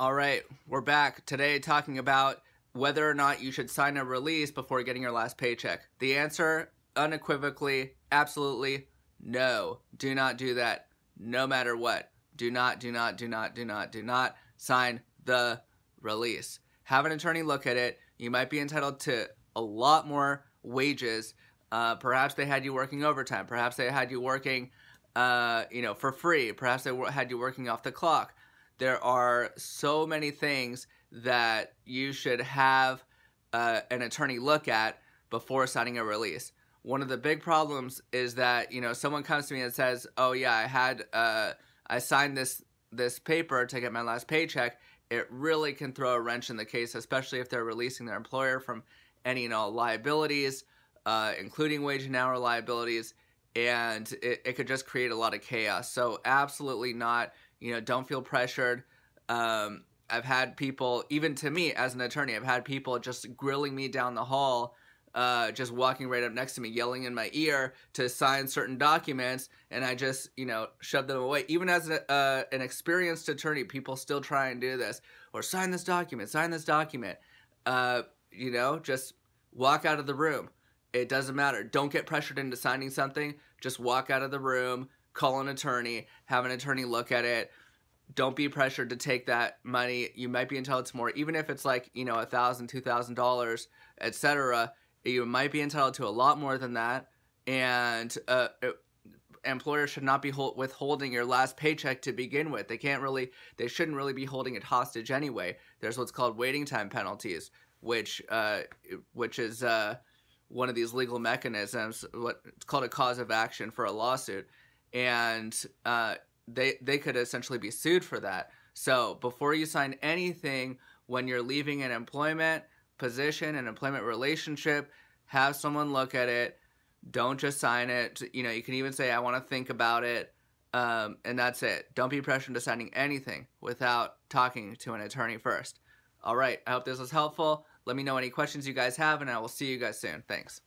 All right, we're back today talking about whether or not you should sign a release before getting your last paycheck. The answer unequivocally, absolutely no. Do not do that no matter what. Do not, do not, do not, do not, do not sign the release. Have an attorney look at it. You might be entitled to a lot more wages. Uh, perhaps they had you working overtime. Perhaps they had you working, uh, you know, for free. Perhaps they had you working off the clock. There are so many things that you should have uh, an attorney look at before signing a release. One of the big problems is that you know someone comes to me and says, "Oh yeah, I had uh, I signed this this paper to get my last paycheck." It really can throw a wrench in the case, especially if they're releasing their employer from any and all liabilities, uh, including wage and hour liabilities, and it, it could just create a lot of chaos. So absolutely not you know, don't feel pressured. Um, I've had people, even to me as an attorney, I've had people just grilling me down the hall, uh, just walking right up next to me, yelling in my ear to sign certain documents, and I just, you know, shove them away. Even as a, uh, an experienced attorney, people still try and do this, or sign this document, sign this document. Uh, you know, just walk out of the room. It doesn't matter. Don't get pressured into signing something. Just walk out of the room call an attorney, have an attorney look at it. Don't be pressured to take that money. You might be entitled to more, even if it's like you know a thousand, two thousand dollars, etc. You might be entitled to a lot more than that, and uh, employers should not be hold- withholding your last paycheck to begin with. They can't really, they shouldn't really be holding it hostage anyway. There's what's called waiting time penalties, which uh, which is uh, one of these legal mechanisms. What it's called a cause of action for a lawsuit and uh, they they could essentially be sued for that. So before you sign anything, when you're leaving an employment position, an employment relationship, have someone look at it. Don't just sign it. You know, you can even say, "I want to think about it," um, and that's it. Don't be pressured into signing anything without talking to an attorney first. All right. I hope this was helpful. Let me know any questions you guys have, and I will see you guys soon. Thanks.